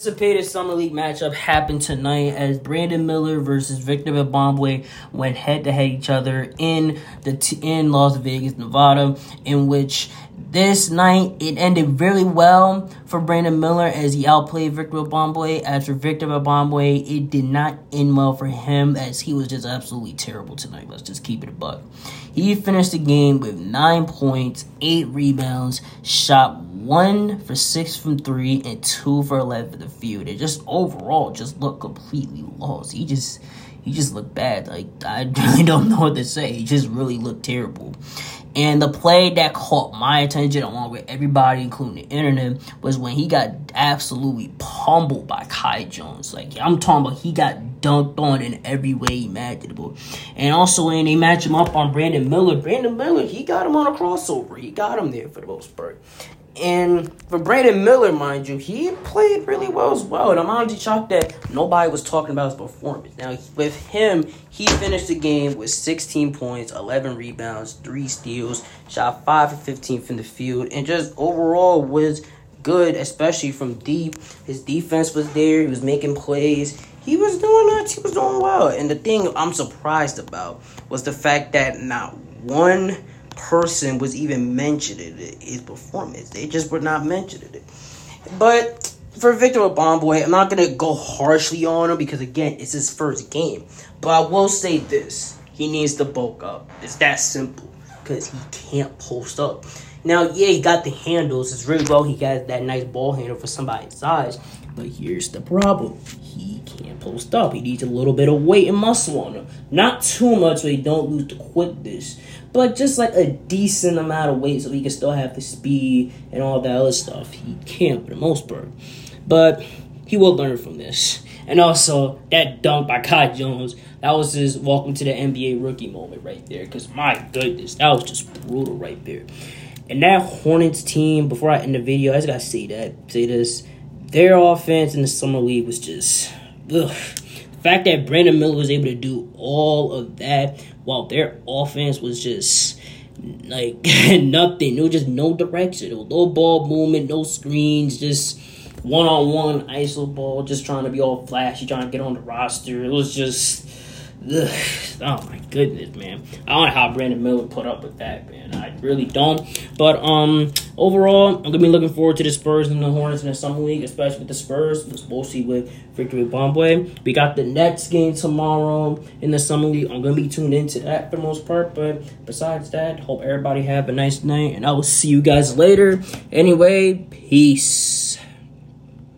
anticipated summer league matchup happened tonight as Brandon Miller versus Victor Wembanyama went head to head each other in the t- in Las Vegas, Nevada, in which this night it ended really well for Brandon Miller as he outplayed Victor Wembanyama. As for Victor Wembanyama, it did not end well for him as he was just absolutely terrible tonight. Let's just keep it a buck. He finished the game with nine points, eight rebounds, shot one for six from three and two for eleven for the field. It just overall just looked completely lost. He just he just looked bad. Like I really don't know what to say. He just really looked terrible. And the play that caught my attention, along with everybody, including the internet, was when he got absolutely pummeled by Kai Jones. Like I'm talking about, he got dunked on in every way imaginable. And also, when they match him up on Brandon Miller, Brandon Miller, he got him on a crossover. He got him there for the most part. And for Brandon Miller, mind you, he played really well as well. And I'm honestly shocked that nobody was talking about his performance. Now, with him, he finished the game with 16 points, 11 rebounds, 3 steals, shot 5 for 15 from the field, and just overall was good, especially from deep. His defense was there, he was making plays. He was doing that, he was doing well. And the thing I'm surprised about was the fact that not one person was even mentioned in his performance. They just were not mentioned in it. But for Victor Wembanyama, I'm not gonna go harshly on him because again, it's his first game. But I will say this: he needs to bulk up. It's that simple because he can't post up. Now, yeah, he got the handles. It's really well. He got that nice ball handle for somebody's size. But here's the problem: post up. He needs a little bit of weight and muscle on him. Not too much so he don't lose the quickness but just like a decent amount of weight so he can still have the speed and all that other stuff. He can't for the most part. But he will learn from this. And also, that dunk by Kai Jones, that was his welcome to the NBA rookie moment right there. Because my goodness, that was just brutal right there. And that Hornets team, before I end the video, I just gotta say that, say this. Their offense in the summer league was just The fact that Brandon Miller was able to do all of that while their offense was just like nothing. There was just no direction. There was no ball movement, no screens, just one on one ISO ball, just trying to be all flashy, trying to get on the roster. It was just Ugh. Oh my goodness, man! I don't know how Brandon Miller put up with that, man. I really don't. But um, overall, I'm gonna be looking forward to the Spurs and the Hornets in the summer league, especially with the Spurs, mostly with Victor Wembanyama. We got the Nets game tomorrow in the summer league. I'm gonna be tuned into that for the most part. But besides that, hope everybody have a nice night, and I will see you guys later. Anyway, peace.